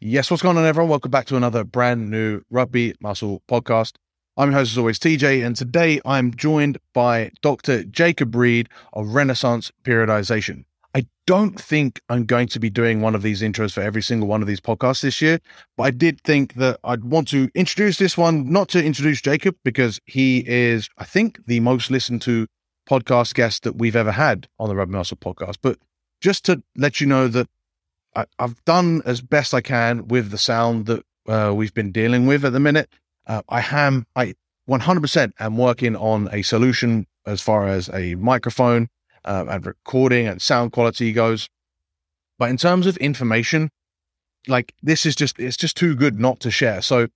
Yes, what's going on, everyone? Welcome back to another brand new Rugby Muscle podcast. I'm your host, as always, TJ, and today I'm joined by Dr. Jacob Reed of Renaissance Periodization. I don't think I'm going to be doing one of these intros for every single one of these podcasts this year, but I did think that I'd want to introduce this one, not to introduce Jacob, because he is, I think, the most listened to podcast guest that we've ever had on the Rugby Muscle podcast, but just to let you know that I, have done as best I can with the sound that uh, we've been dealing with at the minute. Uh, I am, I 100% am working on a solution as far as a microphone uh, and recording and sound quality goes. But in terms of information, like this is just, it's just too good not to share. So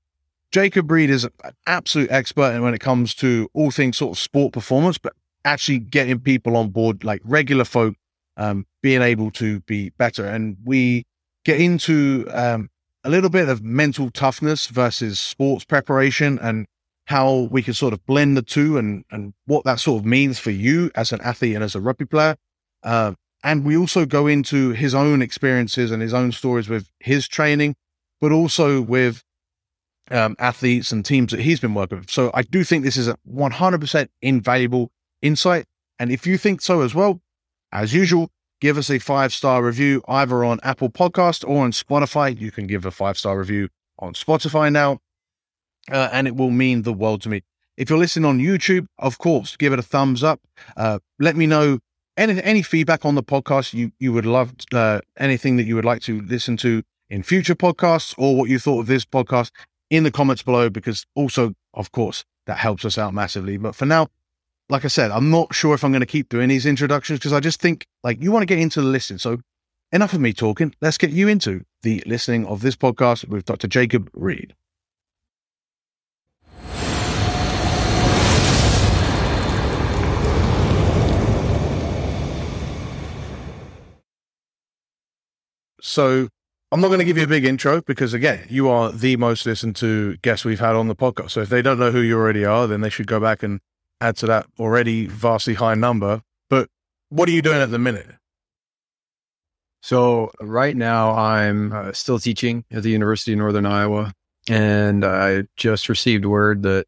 Jacob Reed is an absolute expert when it comes to all things sort of sport performance, but actually getting people on board, like regular folk um, being able to be better. And we get into um, a little bit of mental toughness versus sports preparation and how we can sort of blend the two and, and what that sort of means for you as an athlete and as a rugby player. Uh, and we also go into his own experiences and his own stories with his training, but also with um, athletes and teams that he's been working with. So I do think this is a 100% invaluable insight. And if you think so as well, as usual, give us a five star review either on Apple Podcast or on Spotify. You can give a five star review on Spotify now, uh, and it will mean the world to me. If you're listening on YouTube, of course, give it a thumbs up. Uh, let me know any any feedback on the podcast you you would love, uh, anything that you would like to listen to in future podcasts, or what you thought of this podcast in the comments below, because also, of course, that helps us out massively. But for now, like I said, I'm not sure if I'm going to keep doing these introductions because I just think like you want to get into the listening. So enough of me talking. Let's get you into the listening of this podcast with Dr. Jacob Reed. So I'm not going to give you a big intro because again, you are the most listened to guest we've had on the podcast. So if they don't know who you already are, then they should go back and add to that already vastly high number. But what are you doing at the minute? So right now I'm uh, still teaching at the University of Northern Iowa, and I just received word that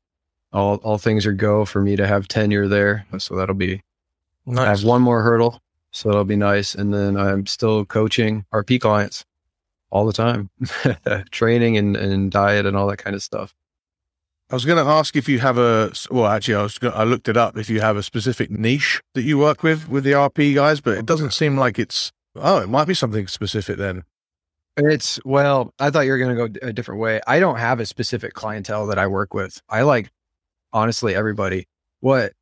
all all things are go for me to have tenure there. So that'll be nice. I have one more hurdle, so that'll be nice. And then I'm still coaching RP clients all the time, training and, and diet and all that kind of stuff. I was going to ask if you have a well, actually, I was gonna, I looked it up. If you have a specific niche that you work with with the RP guys, but it doesn't seem like it's. Oh, it might be something specific then. It's well, I thought you were going to go a different way. I don't have a specific clientele that I work with. I like honestly everybody. What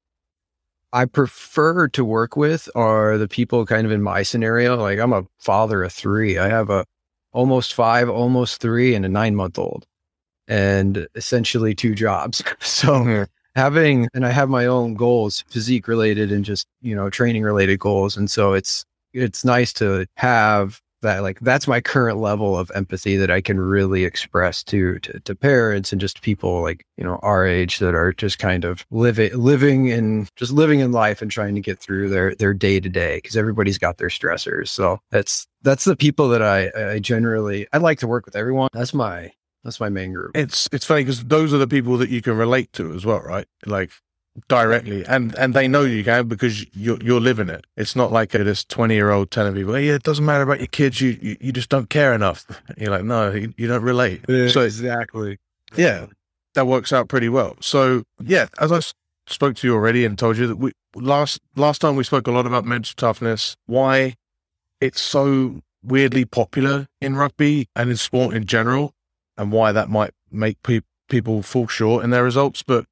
I prefer to work with are the people kind of in my scenario. Like I'm a father of three. I have a almost five, almost three, and a nine month old and essentially two jobs. So having, and I have my own goals, physique related and just, you know, training related goals. And so it's, it's nice to have that like that's my current level of empathy that I can really express to, to to parents and just people like you know our age that are just kind of living living in just living in life and trying to get through their their day to day because everybody's got their stressors. So that's that's the people that I I generally I like to work with everyone. That's my that's my main group. It's it's funny because those are the people that you can relate to as well, right? Like directly, and and they know you can because you're you're living it. It's not like this twenty year old telling people, "Yeah, it doesn't matter about your kids. You you, you just don't care enough." You're like, no, you, you don't relate. Yeah, so exactly, yeah, that works out pretty well. So yeah, as I spoke to you already and told you that we last last time we spoke a lot about mental toughness, why it's so weirdly popular in rugby and in sport in general and why that might make pe- people fall short in their results. But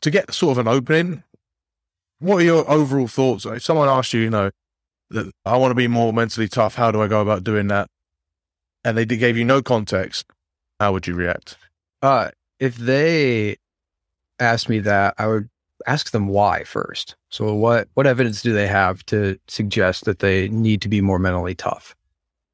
to get sort of an opening, what are your overall thoughts? If someone asked you, you know, that I want to be more mentally tough, how do I go about doing that? And they gave you no context, how would you react? Uh, if they asked me that, I would ask them why first. So what what evidence do they have to suggest that they need to be more mentally tough?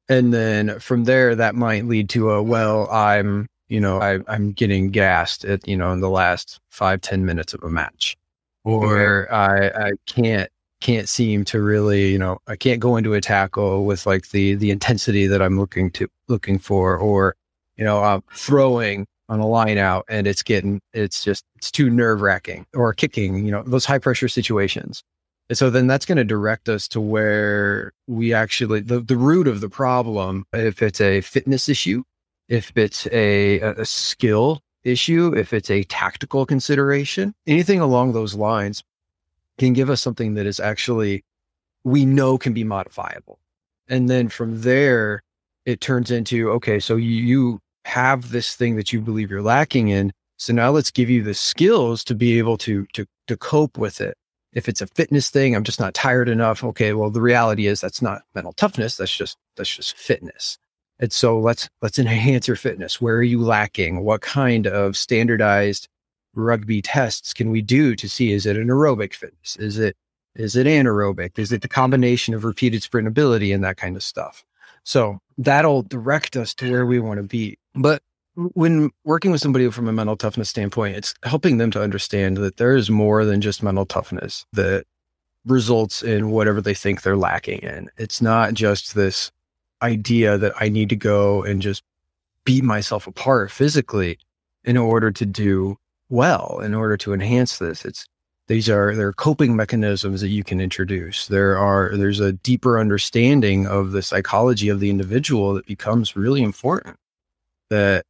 And then from there that might lead to a well i'm you know I, i'm getting gassed at you know in the last five ten minutes of a match or I, I can't can't seem to really, you know, I can't go into a tackle with like the the intensity that I'm looking to looking for, or you know, I'm throwing on a line out and it's getting it's just it's too nerve wracking or kicking, you know, those high pressure situations. So then that's going to direct us to where we actually the, the root of the problem, if it's a fitness issue, if it's a, a skill issue, if it's a tactical consideration, anything along those lines can give us something that is actually we know can be modifiable. And then from there, it turns into okay, so you have this thing that you believe you're lacking in. So now let's give you the skills to be able to to to cope with it. If it's a fitness thing, I'm just not tired enough. Okay, well the reality is that's not mental toughness. That's just that's just fitness. And so let's let's enhance your fitness. Where are you lacking? What kind of standardized rugby tests can we do to see is it an aerobic fitness? Is it is it anaerobic? Is it the combination of repeated sprintability and that kind of stuff? So that'll direct us to where we want to be. But when working with somebody from a mental toughness standpoint, it's helping them to understand that there is more than just mental toughness that results in whatever they think they're lacking in. It's not just this idea that I need to go and just beat myself apart physically in order to do well, in order to enhance this. It's these are there are coping mechanisms that you can introduce. There are there's a deeper understanding of the psychology of the individual that becomes really important. That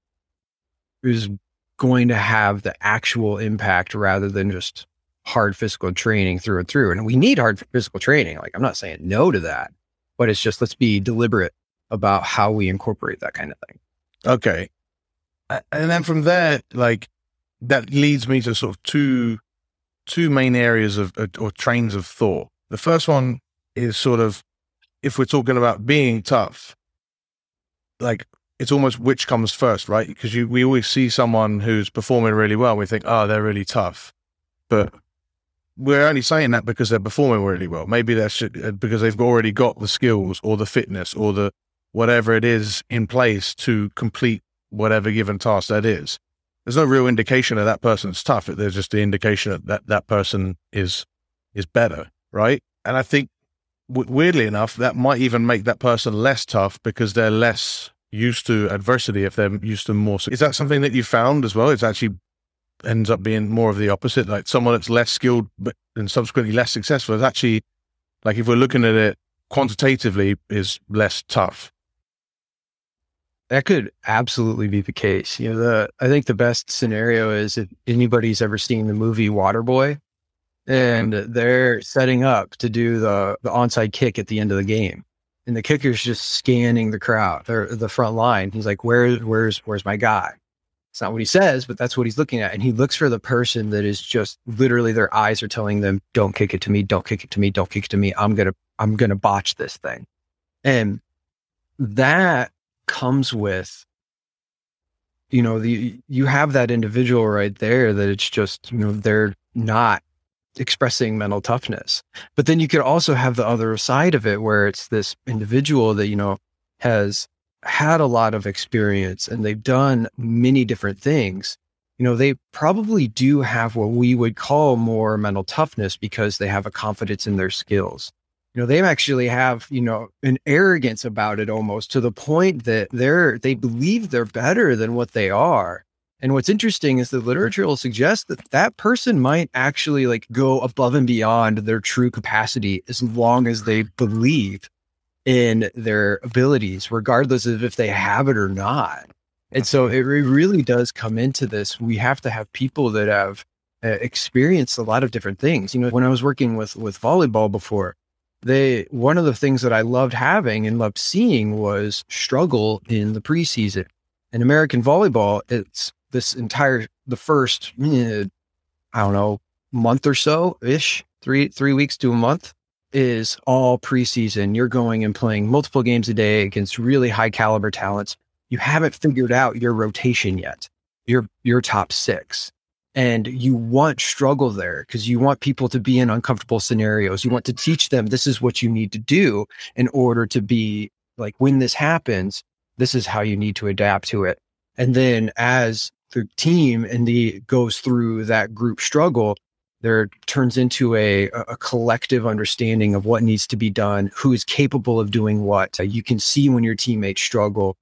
is going to have the actual impact rather than just hard physical training through and through. And we need hard physical training. Like I'm not saying no to that, but it's just let's be deliberate about how we incorporate that kind of thing. Okay. And then from there, like that leads me to sort of two two main areas of uh, or trains of thought. The first one is sort of if we're talking about being tough, like it's almost which comes first, right? Because we always see someone who's performing really well, we think, oh, they're really tough, but we're only saying that because they're performing really well. Maybe that's uh, because they've already got the skills or the fitness or the whatever it is in place to complete whatever given task that is. There's no real indication that that person's tough. There's just the indication that that, person is is better, right? And I think weirdly enough, that might even make that person less tough because they're less used to adversity if they're used to more. Is that something that you found as well? It's actually ends up being more of the opposite. Like someone that's less skilled but and subsequently less successful is actually like if we're looking at it quantitatively is less tough. That could absolutely be the case. You know, the I think the best scenario is if anybody's ever seen the movie Waterboy and they're setting up to do the the onside kick at the end of the game. And the kicker's just scanning the crowd or the front line. He's like, Where where's where's my guy? It's not what he says, but that's what he's looking at. And he looks for the person that is just literally their eyes are telling them, Don't kick it to me, don't kick it to me, don't kick it to me. I'm gonna I'm gonna botch this thing. And that comes with you know the you have that individual right there that it's just you know they're not expressing mental toughness. But then you could also have the other side of it where it's this individual that you know has had a lot of experience and they've done many different things. You know they probably do have what we would call more mental toughness because they have a confidence in their skills. You know they actually have you know an arrogance about it almost to the point that they're they believe they're better than what they are and what's interesting is the literature will suggest that that person might actually like go above and beyond their true capacity as long as they believe in their abilities regardless of if they have it or not. And so it really does come into this. We have to have people that have uh, experienced a lot of different things. You know when i was working with with volleyball before they one of the things that I loved having and loved seeing was struggle in the preseason. In American volleyball, it's this entire the first eh, I don't know month or so ish three three weeks to a month is all preseason. You're going and playing multiple games a day against really high caliber talents. You haven't figured out your rotation yet. Your your top six and you want struggle there because you want people to be in uncomfortable scenarios. You want to teach them this is what you need to do in order to be like when this happens, this is how you need to adapt to it. And then as the team and the goes through that group struggle, there turns into a, a collective understanding of what needs to be done, who is capable of doing what. You can see when your teammates struggle,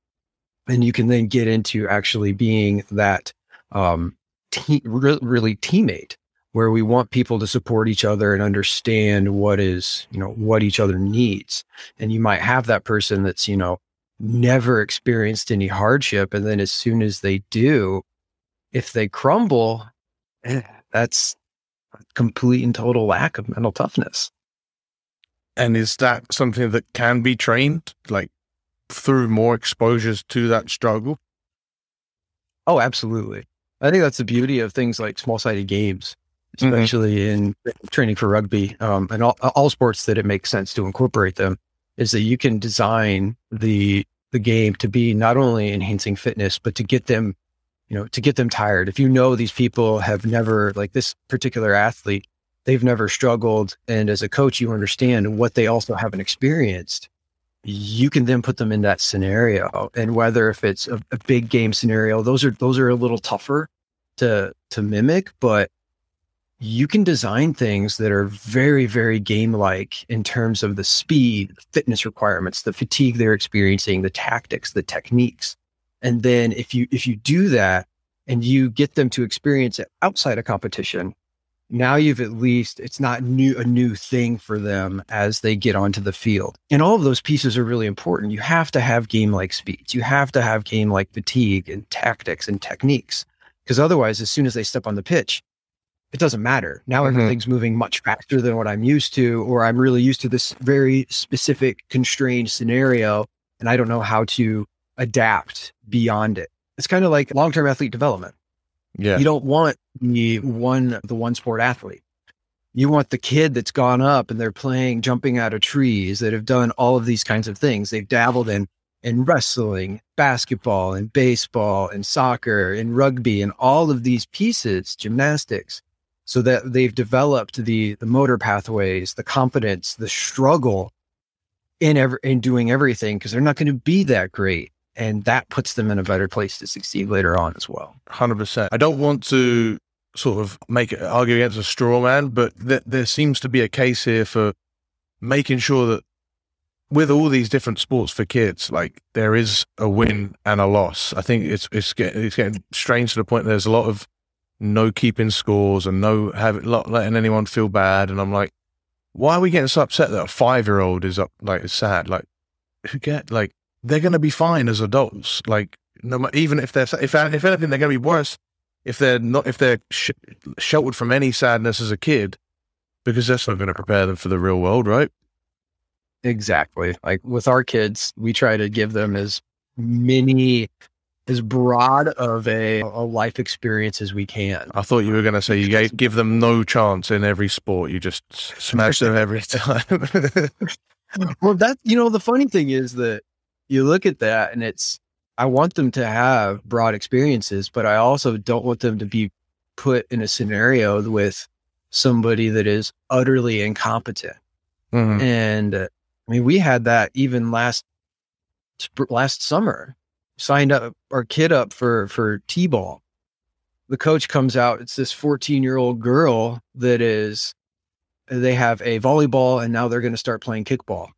and you can then get into actually being that um, te- re- really teammate where we want people to support each other and understand what is you know what each other needs and you might have that person that's you know never experienced any hardship and then as soon as they do if they crumble eh, that's complete and total lack of mental toughness. And is that something that can be trained, like through more exposures to that struggle? Oh, absolutely. I think that's the beauty of things like small sided games, mm-hmm. especially mm-hmm. in training for rugby um, and all, all sports that it makes sense to incorporate them. Is that you can design the the game to be not only enhancing fitness, but to get them you know, to get them tired. If you know these people have never, like this particular athlete, they've never struggled. And as a coach, you understand what they also haven't experienced. You can then put them in that scenario. And whether if it's a, a big game scenario, those are those are a little tougher to to mimic, but you can design things that are very, very game like in terms of the speed, fitness requirements, the fatigue they're experiencing, the tactics, the techniques. And then if you if you do that and you get them to experience it outside of competition, now you've at least it's not new a new thing for them as they get onto the field. And all of those pieces are really important. You have to have game like speeds. You have to have game like fatigue and tactics and techniques. Because otherwise, as soon as they step on the pitch, it doesn't matter. Now mm-hmm. everything's moving much faster than what I'm used to, or I'm really used to this very specific constrained scenario. And I don't know how to adapt beyond it. It's kind of like long term athlete development. Yeah. You don't want the one the one sport athlete. You want the kid that's gone up and they're playing jumping out of trees that have done all of these kinds of things. They've dabbled in in wrestling, basketball, and baseball, and soccer, and rugby, and all of these pieces, gymnastics, so that they've developed the the motor pathways, the confidence, the struggle in ever in doing everything because they're not going to be that great and that puts them in a better place to succeed later on as well. Hundred percent. I don't want to sort of make it argue against a straw man, but th- there seems to be a case here for making sure that with all these different sports for kids, like there is a win and a loss. I think it's it's getting it's getting strange to the point there's a lot of no keeping scores and no having letting anyone feel bad. And I'm like, why are we getting so upset that a five year old is up like is sad? Like who get like they're going to be fine as adults. Like, no, even if they're, if, if anything, they're going to be worse if they're not, if they're sh- sheltered from any sadness as a kid, because that's not going to prepare them for the real world, right? Exactly. Like with our kids, we try to give them as many, as broad of a, a life experience as we can. I thought you were going to say you gave, give them no chance in every sport. You just smash them every time. well, that, you know, the funny thing is that you look at that and it's I want them to have broad experiences, but I also don't want them to be put in a scenario with somebody that is utterly incompetent. Mm-hmm. And uh, I mean, we had that even last last summer. Signed up our kid up for for t-ball. The coach comes out. It's this 14 year old girl that is. They have a volleyball, and now they're going to start playing kickball.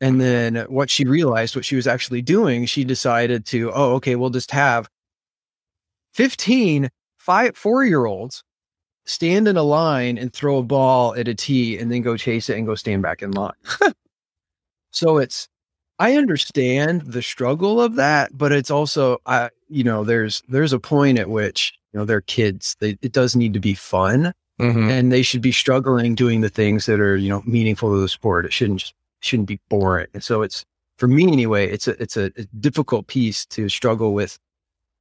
And then what she realized, what she was actually doing, she decided to, oh, okay, we'll just have 15 five, four year olds stand in a line and throw a ball at a tee and then go chase it and go stand back in line. so it's, I understand the struggle of that, but it's also, I, you know, there's, there's a point at which, you know, they're kids. They, it does need to be fun. Mm-hmm. And they should be struggling doing the things that are, you know, meaningful to the sport. It shouldn't just shouldn't be boring. And so it's for me anyway, it's a it's a, a difficult piece to struggle with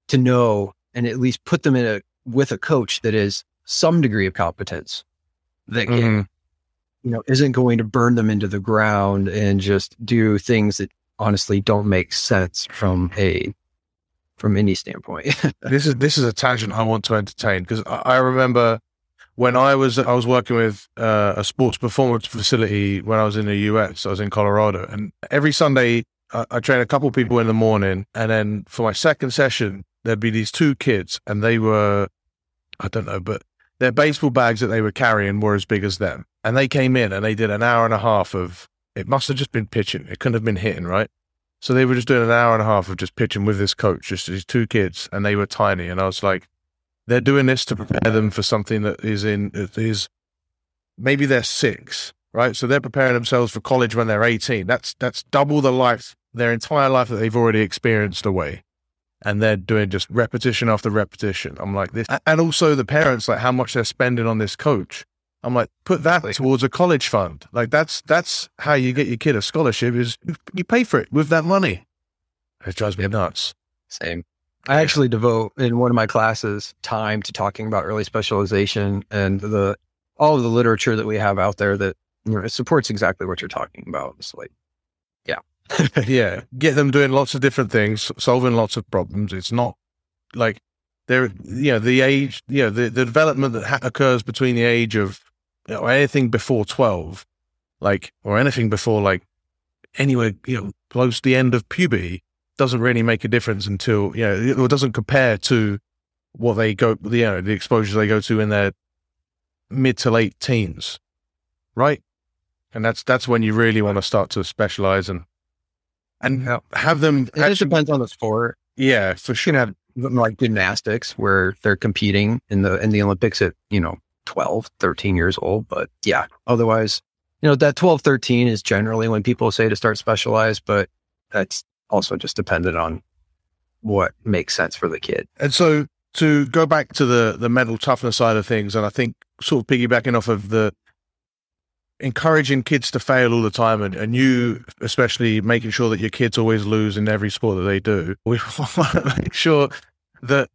to know and at least put them in a with a coach that is some degree of competence that can mm-hmm. you know isn't going to burn them into the ground and just do things that honestly don't make sense from a from any standpoint. this is this is a tangent I want to entertain because I, I remember when I was I was working with uh, a sports performance facility when I was in the US. I was in Colorado, and every Sunday I, I train a couple people in the morning, and then for my second session there'd be these two kids, and they were I don't know, but their baseball bags that they were carrying were as big as them. And they came in and they did an hour and a half of, it must have just been pitching. It couldn't have been hitting, right? So they were just doing an hour and a half of just pitching with this coach, just these two kids, and they were tiny. And I was like, they're doing this to prepare them for something that is in, is maybe they're six, right? So they're preparing themselves for college when they're 18. That's, that's double the life, their entire life that they've already experienced away and they're doing just repetition after repetition. I'm like this, and also the parents, like how much they're spending on this coach. I'm like, put that towards a college fund. Like that's that's how you get your kid a scholarship is you pay for it with that money. It drives me nuts. Same. I actually devote in one of my classes time to talking about early specialization and the all of the literature that we have out there that you know, supports exactly what you're talking about. It's like yeah, yeah, get them doing lots of different things, solving lots of problems. It's not like they're, you know, the age, you know, the, the development that ha- occurs between the age of you know, anything before 12, like, or anything before like anywhere, you know, close to the end of puberty doesn't really make a difference until, you know, it doesn't compare to what they go, you know, the exposures they go to in their mid to late teens, right? And that's, that's when you really want to start to specialize and and yeah. have them. It actually, depends on the sport. Yeah, for sure. You can have like gymnastics where they're competing in the in the Olympics at you know 12, 13 years old. But yeah, otherwise, you know that 12, 13 is generally when people say to start specialized, but that's also just dependent on what makes sense for the kid. And so to go back to the the mental toughness side of things, and I think sort of piggybacking off of the encouraging kids to fail all the time and, and you especially making sure that your kids always lose in every sport that they do we want to make sure that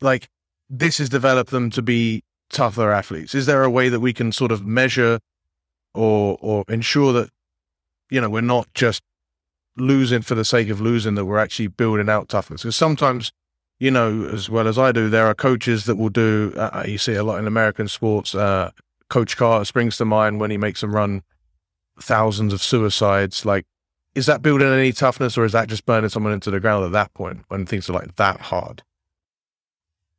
like this has developed them to be tougher athletes is there a way that we can sort of measure or or ensure that you know we're not just losing for the sake of losing that we're actually building out toughness because sometimes you know as well as i do there are coaches that will do uh, you see a lot in american sports uh, Coach Carter springs to mind when he makes them run thousands of suicides. Like, is that building any toughness or is that just burning someone into the ground at that point when things are like that hard?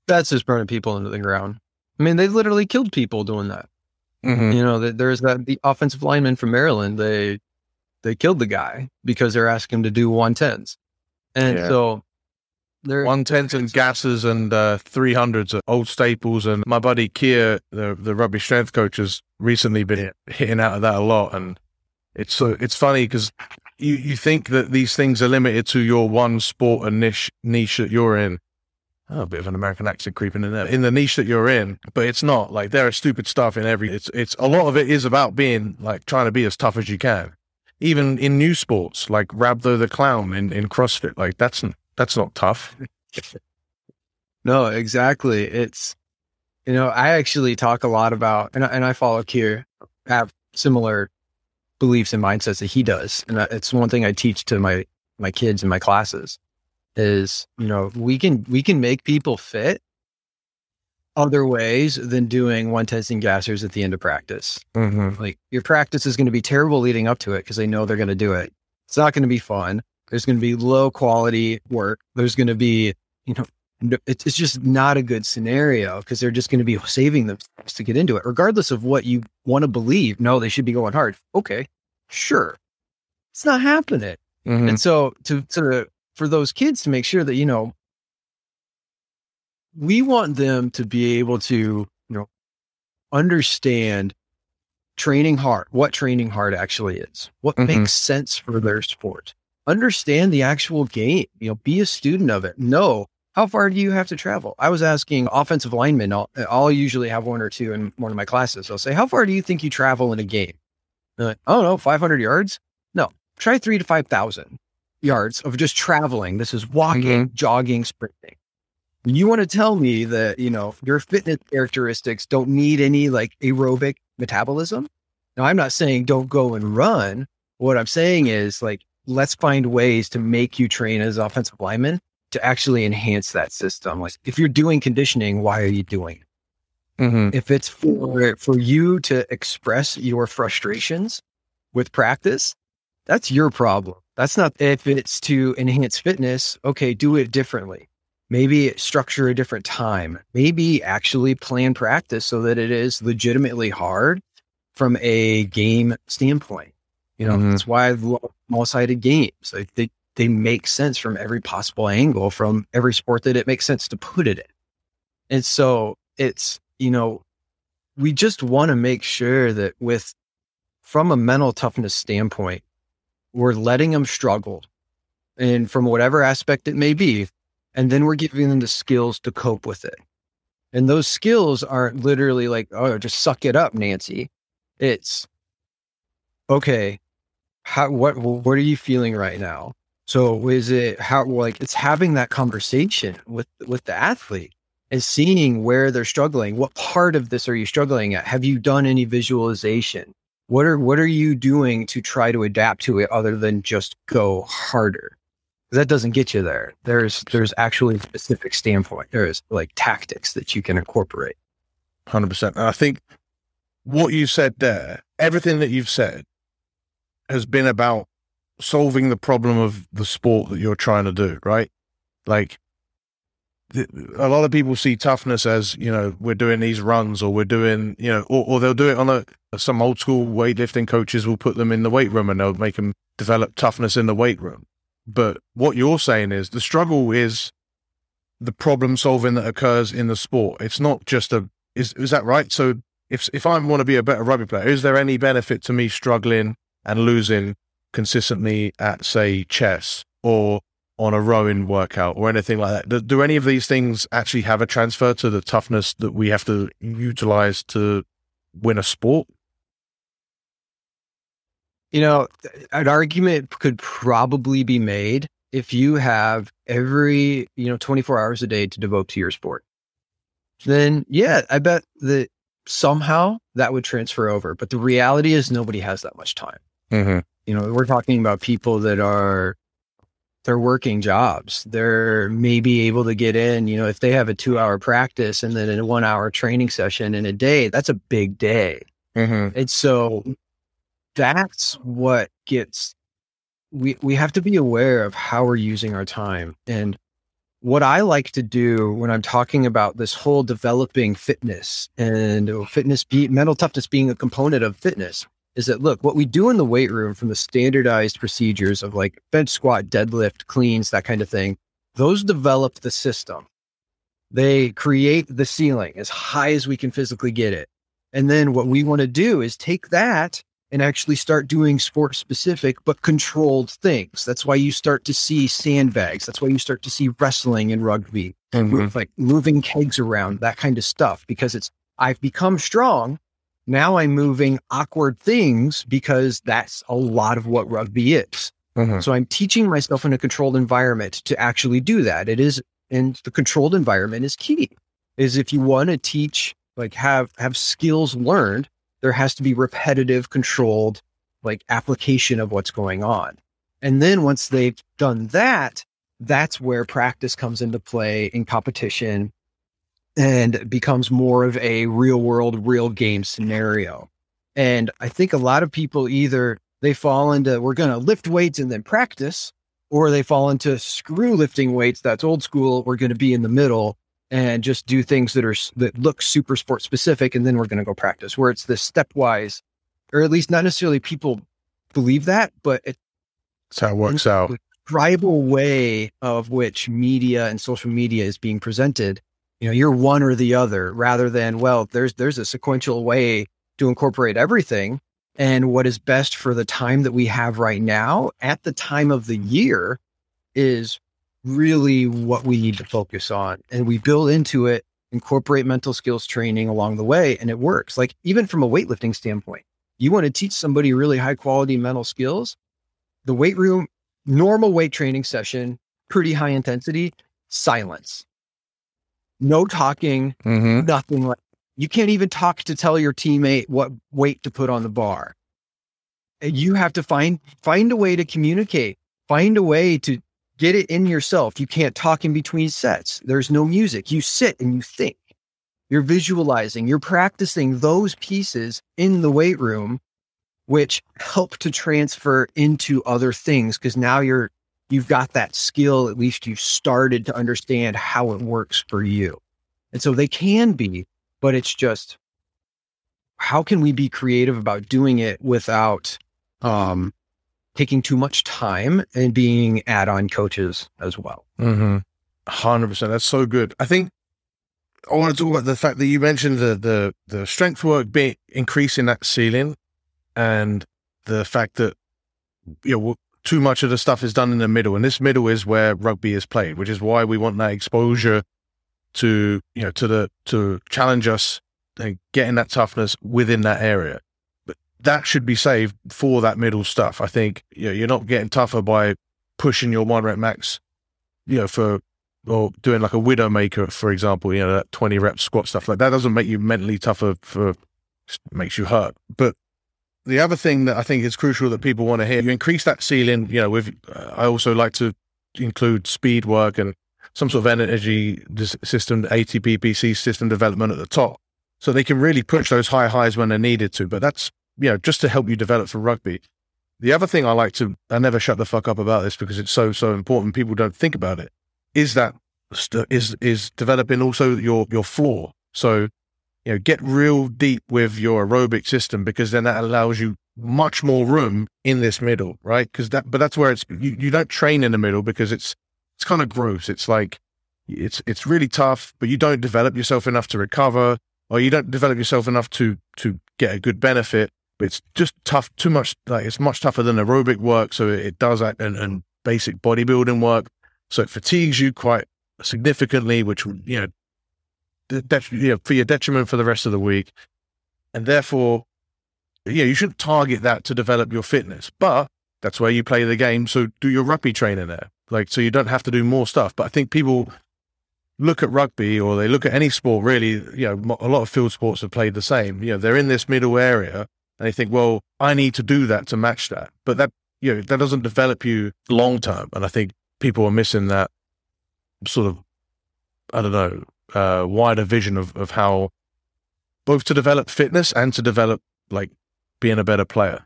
That's just burning people into the ground. I mean, they literally killed people doing that. Mm-hmm. You know, there's that the offensive lineman from Maryland. They they killed the guy because they're asking him to do one tens, and yeah. so one tens and gassers and uh, 300s old staples. And my buddy Keir, the, the rugby strength coach, has recently been hitting out of that a lot. And it's so it's funny because you, you think that these things are limited to your one sport and niche niche that you're in. Oh, a bit of an American accent creeping in there. In the niche that you're in, but it's not like there are stupid stuff in every. It's it's a lot of it is about being like trying to be as tough as you can, even in new sports like Rhabdo the Clown in in CrossFit. Like that's that's not tough. no, exactly. It's, you know, I actually talk a lot about, and and I follow Keir, have similar beliefs and mindsets that he does. And it's one thing I teach to my, my kids in my classes is, you know, we can, we can make people fit other ways than doing one testing gassers at the end of practice. Mm-hmm. Like your practice is going to be terrible leading up to it because they know they're going to do it. It's not going to be fun. There's going to be low quality work. There's going to be, you know, it's, it's just not a good scenario because they're just going to be saving themselves to get into it, regardless of what you want to believe. No, they should be going hard. Okay, sure. It's not happening. Mm-hmm. And so to, to, for those kids to make sure that, you know, we want them to be able to, you know, understand training hard, what training hard actually is, what mm-hmm. makes sense for their sport understand the actual game, you know, be a student of it. Know how far do you have to travel? I was asking offensive linemen, I'll, I'll usually have one or two in one of my classes. I'll say, how far do you think you travel in a game? Like, I don't know, 500 yards? No, try three to 5,000 yards of just traveling. This is walking, mm-hmm. jogging, sprinting. You want to tell me that, you know, your fitness characteristics don't need any like aerobic metabolism? Now, I'm not saying don't go and run. What I'm saying is like let's find ways to make you train as offensive lineman to actually enhance that system. Like if you're doing conditioning, why are you doing it? Mm-hmm. If it's for for you to express your frustrations with practice, that's your problem. That's not if it's to enhance fitness. Okay, do it differently. Maybe structure a different time, maybe actually plan practice so that it is legitimately hard from a game standpoint. You know, Mhm. that's why I love small sided games. Like they, they make sense from every possible angle from every sport that it makes sense to put it in. And so it's, you know, we just want to make sure that with, from a mental toughness standpoint, we're letting them struggle and from whatever aspect it may be. And then we're giving them the skills to cope with it. And those skills aren't literally like, oh, just suck it up, Nancy. It's okay. How, what, what are you feeling right now? So is it how, like, it's having that conversation with, with the athlete and seeing where they're struggling. What part of this are you struggling at? Have you done any visualization? What are, what are you doing to try to adapt to it other than just go harder? That doesn't get you there. There's there's actually a specific standpoint. There's like tactics that you can incorporate. Hundred percent. And I think what you said there, everything that you've said, has been about solving the problem of the sport that you're trying to do. Right? Like th- a lot of people see toughness as you know we're doing these runs or we're doing you know or, or they'll do it on a some old school weightlifting coaches will put them in the weight room and they'll make them develop toughness in the weight room. But what you're saying is the struggle is the problem solving that occurs in the sport. It's not just a is is that right? So if if I want to be a better rugby player, is there any benefit to me struggling and losing consistently at say chess or on a rowing workout or anything like that? Do, do any of these things actually have a transfer to the toughness that we have to utilize to win a sport? You know, an argument could probably be made if you have every, you know, 24 hours a day to devote to your sport. Then, yeah, I bet that somehow that would transfer over. But the reality is nobody has that much time. Mm-hmm. You know, we're talking about people that are they're working jobs. They're maybe able to get in, you know, if they have a 2-hour practice and then a 1-hour training session in a day, that's a big day. Mm-hmm. And so that's what gets we we have to be aware of how we're using our time and what I like to do when I'm talking about this whole developing fitness and oh, fitness be mental toughness being a component of fitness is that look what we do in the weight room from the standardized procedures of like bench squat deadlift cleans that kind of thing those develop the system. They create the ceiling as high as we can physically get it. And then what we want to do is take that and actually start doing sport specific but controlled things. That's why you start to see sandbags. That's why you start to see wrestling and rugby, Mm-hmm. like moving kegs around, that kind of stuff, because it's I've become strong. Now I'm moving awkward things because that's a lot of what rugby is. Mm-hmm. So I'm teaching myself in a controlled environment to actually do that. It is, and the controlled environment is key. Is if you want to teach, like have have skills learned, there has to be repetitive, controlled, like application of what's going on. And then once they've done that, that's where practice comes into play in competition and becomes more of a real world, real game scenario. And I think a lot of people either they fall into we're going to lift weights and then practice, or they fall into screw lifting weights. That's old school. We're going to be in the middle and just do things that are that look super sport specific, and then we're going to go practice. Where it's this stepwise, or at least not necessarily people believe that, but it, That's how it works out. the tribal way of which media and social media is being presented. You know, you're one or the other, rather than well, there's there's a sequential way to incorporate everything and what is best for the time that we have right now at the time of the year is really what we need to focus on. And we build into it, incorporate mental skills training along the way, and it works. Like even from a weightlifting standpoint, you want to teach somebody really high quality mental skills. The weight room, normal weight training session, pretty high intensity, silence. No talking, Mm-hmm. nothing like you can't even talk to tell your teammate what weight to put on the bar. You have to find find a way to communicate, find a way to get it in yourself. You can't talk in between sets. There's no music. You sit and you think. You're visualizing, you're practicing those pieces in the weight room, which help to transfer into other things because now you're you've got that skill. At least you've started to understand how it works for you. And so they can be, but it's just how can we be creative about doing it without um, taking too much time and being add-on coaches as well. Mm-hmm. Hundred percent. That's so good. I think I want to talk about the fact that you mentioned the the the strength work being increasing that ceiling, and the fact that you know too much of the stuff is done in the middle, and this middle is where rugby is played, which is why we want that exposure to you know to the to challenge us and getting that toughness within that area. That should be saved for that middle stuff. I think you know, you're not getting tougher by pushing your one rep max, you know, for or doing like a widow maker, for example, you know, that 20 rep squat stuff like that doesn't make you mentally tougher for makes you hurt. But the other thing that I think is crucial that people want to hear, you increase that ceiling, you know, with, uh, I also like to include speed work and some sort of energy system, ATP, PC system development at the top. So they can really push those high highs when they're needed to. But that's, you know, just to help you develop for rugby. The other thing I like to, I never shut the fuck up about this because it's so, so important. People don't think about it. Is that, is, is developing also your, your floor. So, you know, get real deep with your aerobic system because then that allows you much more room in this middle, right? Because that, but that's where it's, you, you don't train in the middle because it's, it's kind of gross. It's like, it's, it's really tough, but you don't develop yourself enough to recover or you don't develop yourself enough to to get a good benefit. It's just tough, too much. Like it's much tougher than aerobic work. So it does that and, and basic bodybuilding work. So it fatigues you quite significantly, which you know, you know, for your detriment for the rest of the week, and therefore, yeah, you shouldn't target that to develop your fitness. But that's where you play the game. So do your rugby training there, like so you don't have to do more stuff. But I think people look at rugby or they look at any sport really, you know, a lot of field sports have played the same. You know, they're in this middle area and they think, well, I need to do that to match that. But that, you know, that doesn't develop you long term. And I think people are missing that sort of, I don't know, uh, wider vision of, of how both to develop fitness and to develop like being a better player.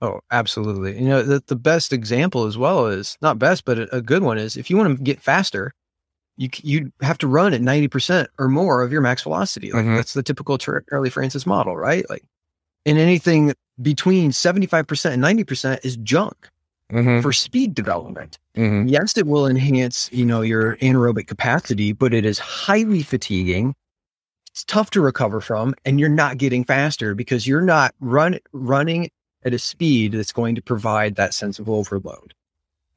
Oh, absolutely. You know, the, the best example as well is not best, but a, a good one is if you want to get faster, you you have to run at 90% or more of your max velocity. Like mm-hmm. that's the typical Charlie Francis model, right? Like and anything between 75% and 90% is junk mm-hmm. for speed development. Mm-hmm. Yes, it will enhance, you know, your anaerobic capacity, but it is highly fatiguing. It's tough to recover from and you're not getting faster because you're not run running at a speed that's going to provide that sense of overload.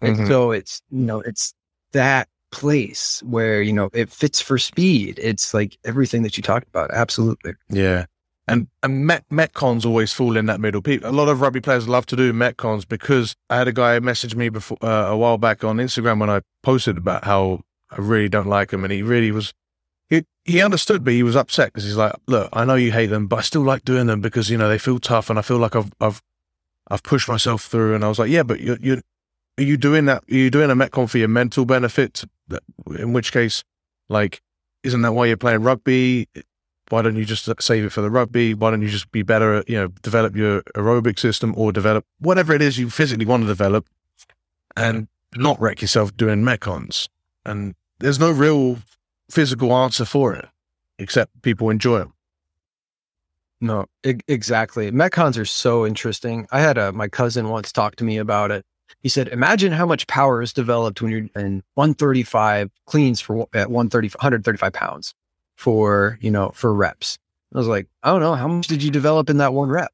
And mm-hmm. so it's, you know, it's that place where you know it fits for speed. It's like everything that you talked about. Absolutely. Yeah. And and Met Metcons always fall in that middle. People, a lot of rugby players love to do Metcons because I had a guy message me before uh, a while back on Instagram when I posted about how I really don't like him, and he really was. He, he understood, but he was upset because he's like, "Look, I know you hate them, but I still like doing them because you know they feel tough, and I feel like I've I've I've pushed myself through." And I was like, "Yeah, but you you are you doing that? Are you doing a Metcon for your mental benefit? In which case, like, isn't that why you're playing rugby? Why don't you just save it for the rugby? Why don't you just be better at, you know, develop your aerobic system or develop whatever it is you physically want to develop and not wreck yourself doing Metcons? And there's no real physical answer for it, except people enjoy them. No, I- exactly. Metcons are so interesting. I had a, my cousin once talk to me about it he said, imagine how much power is developed when you're in 135 cleans for at 130, 135 pounds for, you know, for reps. I was like, oh, I don't know. How much did you develop in that one rep?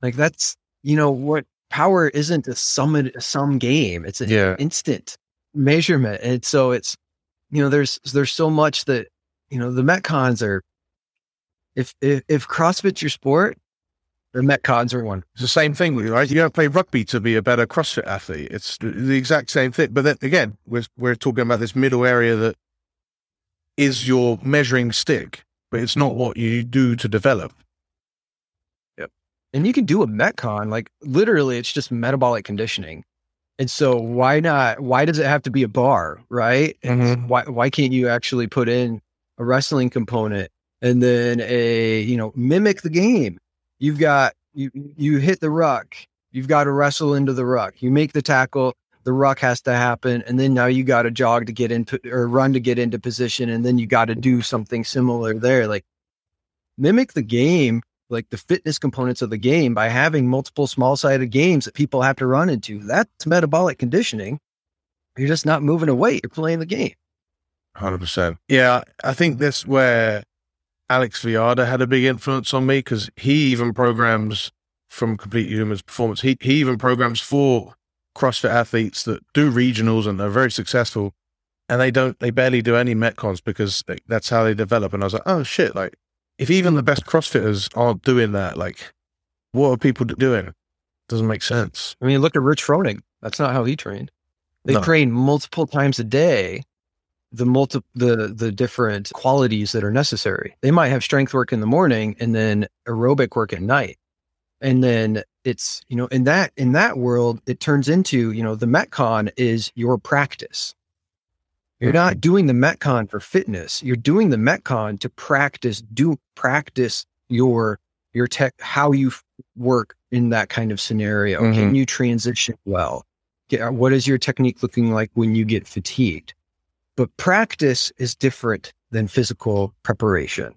Like that's, you know, what power isn't a sum, some game. It's an yeah. instant measurement. And so it's, you know, there's, there's so much that, you know, the Metcons are, if, if, if CrossFit's your sport, the Metcons are one. It's the same thing, right? You don't play rugby to be a better CrossFit athlete. It's the exact same thing. But then again, we're we're talking about this middle area that is your measuring stick, but it's not what you do to develop. Yep. And you can do a Metcon, like literally, it's just metabolic conditioning. And so why not? Why does it have to be a bar, right? Mm-hmm. Why why can't you actually put in a wrestling component and then a you know mimic the game? You've got you you hit the ruck. You've got to wrestle into the ruck. You make the tackle. The ruck has to happen, and then now you got to jog to get into or run to get into position, and then you got to do something similar there. Like mimic the game, like the fitness components of the game by having multiple small sided games that people have to run into. That's metabolic conditioning. You're just not moving a weight, you're playing the game. 100%. Yeah, I think that's where Alex Viada had a big influence on me because he even programs from Complete Humans Performance. He, he even programs for CrossFit athletes that do regionals and they're very successful. And they don't, they barely do any Metcons because they, that's how they develop. And I was like, oh shit, like if even the best CrossFitters aren't doing that, like what are people doing? Doesn't make sense. I mean, look at Rich Froning. That's not how he trained. They No. train multiple times a day. The multi the the different qualities that are necessary. They might have strength work in the morning and then aerobic work at night. And then it's, you know, in that in that world, it turns into, you know, the Metcon is your practice. You're not doing the Metcon for fitness. You're doing the Metcon to practice, do practice your your tech, how you f- work in that kind of scenario. Can you transition well? Uh, what is your technique looking like when you get fatigued? But practice is different than physical preparation.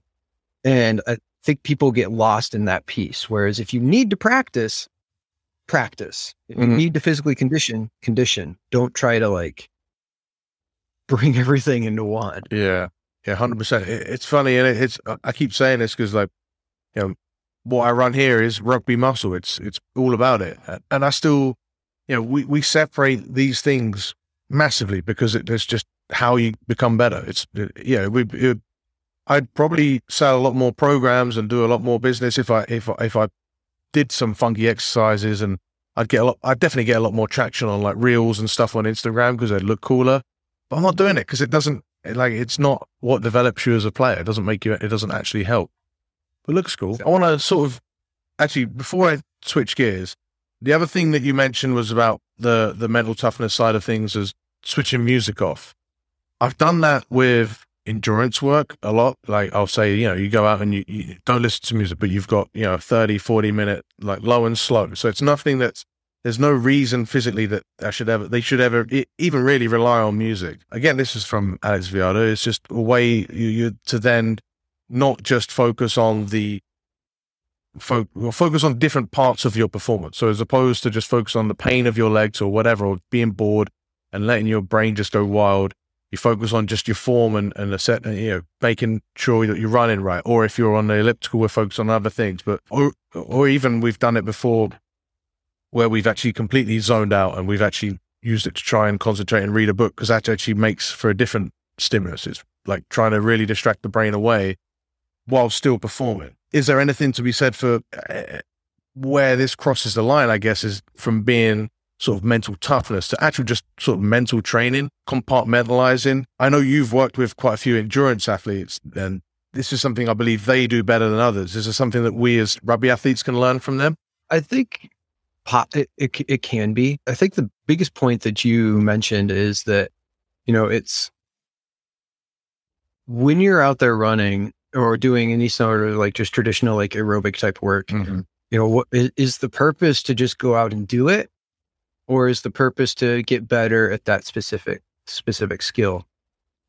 And I think people get lost in that piece. Whereas if you need to practice, practice. If you Mhm. need to physically condition, condition. Don't try to like bring everything into one. Yeah, yeah, hundred percent. It's funny, and it's I keep saying this because like, you know, what I run here is rugby muscle. It's it's all about it, and- I still, you know, we we separate these things massively because it, it's just how you become better. It's yeah, we. It, I'd probably sell a lot more programs and do a lot more business if I if if I did some funky exercises and I'd get a lot. I'd definitely get a lot more traction on like reels and stuff on Instagram because they'd look cooler. But I'm not doing it because it doesn't like it's not what develops you as a player. It doesn't make you. It doesn't actually help. But it looks cool. I want to sort of actually before I switch gears. The other thing that you mentioned was about the the mental toughness side of things is switching music off. I've done that with endurance work a lot. Like I'll say, you know, you go out and you, you don't listen to music, but you've got, you know, 30, 40 minute, like low and slow. So it's nothing that's, there's no reason physically that I should ever, they should ever even really rely on music. Again, this is from Alex Viada. It's just a way you, you to then not just focus on the, fo- focus on different parts of your performance. So as opposed to just focus on the pain of your legs or whatever, or being bored and letting your brain just go wild, you focus on just your form and, and the set, you know, making sure that you're running right. Or if you're on the elliptical, we're focused on other things. But, or, or even we've done it before where we've actually completely zoned out and we've actually used it to try and concentrate and read a book because that actually makes for a different stimulus. It's like trying to really distract the brain away while still performing. Is there anything to be said for uh, where this crosses the line, I guess, is from being sort of mental toughness to actual just sort of mental training, compartmentalizing. I know you've worked with quite a few endurance athletes and this is something I believe they do better than others. Is there something that we as rugby athletes can learn from them? I think it, it it can be. I think the biggest point that you mentioned is that you know it's when you're out there running or doing any sort of like just traditional like aerobic type work. Mm-hmm. You know, what is the purpose to just go out and do it, or is the purpose to get better at that specific specific skill?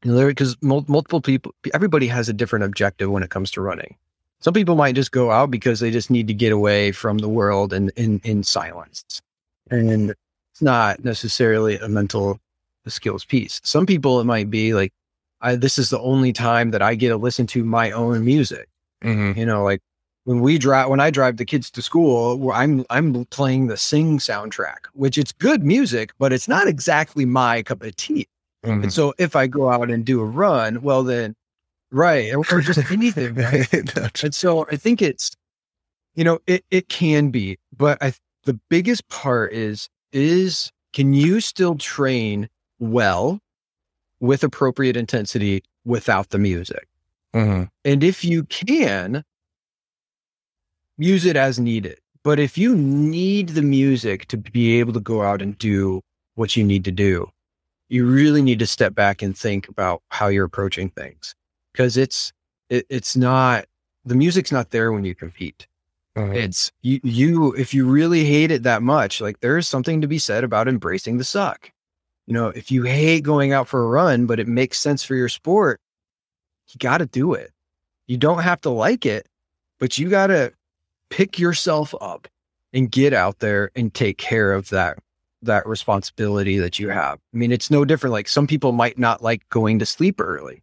You know, because mul- multiple people, everybody has a different objective when it comes to running. Some people might just go out because they just need to get away from the world and in, in silence. And it's not necessarily a mental skills piece. Some people, it might be like, I, this is the only time that I get to listen to my own music. Mm-hmm. You know, like when we drive, when I drive the kids to school, I'm, I'm playing the Sing soundtrack, which it's good music, but it's not exactly my cup of tea. Mm-hmm. And so if I go out and do a run, well, then, right. Or or just anything, right? And so I think it's, you know, it, it can be, but I, the biggest part is, is can you still train well with appropriate intensity without the music? mm-hmm. And if you can, use it as needed. But if you need the music to be able to go out and do what you need to do, you really need to step back and think about how you're approaching things because it's, it, it's not, the music's not there when you compete. Uh-huh. It's you, you, if you really hate it that much, like there's something to be said about embracing the suck. You know, if you hate going out for a run, but it makes sense for your sport, you got to do it. You don't have to like it, but you got to pick yourself up and get out there and take care of that that responsibility that you have. I mean, it's no different. Like some people might not like going to sleep early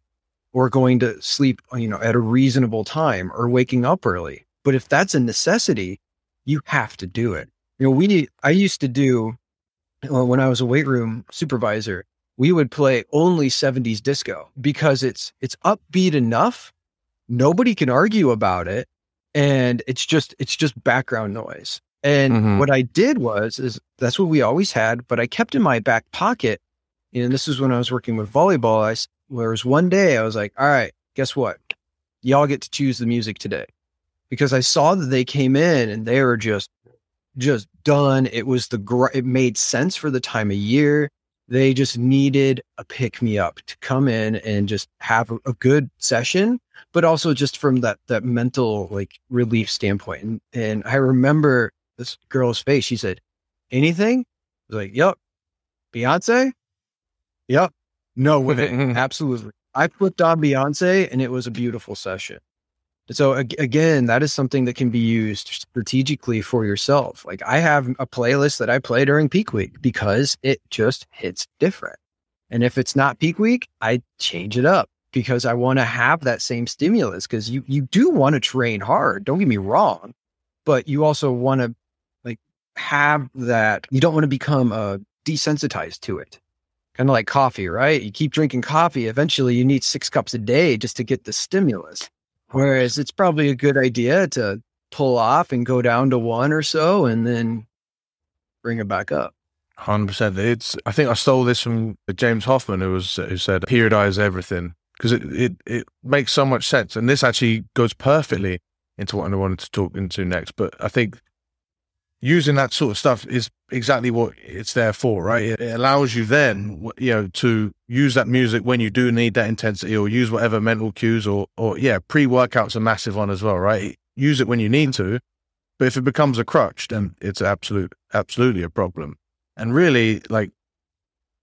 or going to sleep, you know, at a reasonable time or waking up early. But if that's a necessity, you have to do it. You know, we need, I used to do well, when I was a weight room supervisor, we would play only 70s disco because it's it's upbeat enough. Nobody can argue about it. And it's just it's just background noise. And mm-hmm. what I did was is that's what we always had, but I kept in my back pocket. And this is when I was working with volleyball. I there was one day I was like, all right, guess what? Y'all get to choose the music today. Because I saw that they came in and they were just just done. It was the gr- it made sense for the time of year. They just needed a pick me up to come in and just have a, a, good session, but also just from that that mental like relief standpoint. And, and I remember this girl's face. She said, "Anything?" I was like, "Yep." Beyonce. Yep. No way. Absolutely. I flipped on Beyonce, and it was a beautiful session. So again, that is something that can be used strategically for yourself. Like I have a playlist that I play during peak week because it just hits different. And if it's not peak week, I change it up because I want to have that same stimulus because you you do want to train hard. Don't get me wrong, but you also want to like have that. You don't want to become uh, desensitized to it. Kind of like coffee, right? You keep drinking coffee. Eventually, you need six cups a day just to get the stimulus. Whereas it's probably a good idea to pull off and go down to one or so and then bring it back up. Hundred percent. It's. I think I stole this from James Hoffman, who was who said periodize everything because it, it it makes so much sense, and this actually goes perfectly into what I wanted to talk into next. But I think using that sort of stuff is exactly what it's there for, right? It, allows you then, you know, to use that music when you do need that intensity or use whatever mental cues or, or yeah, pre workouts are massive one as well, right? Use it when you need to. But if it becomes a crutch, then it's absolute, absolutely a problem. And really, like,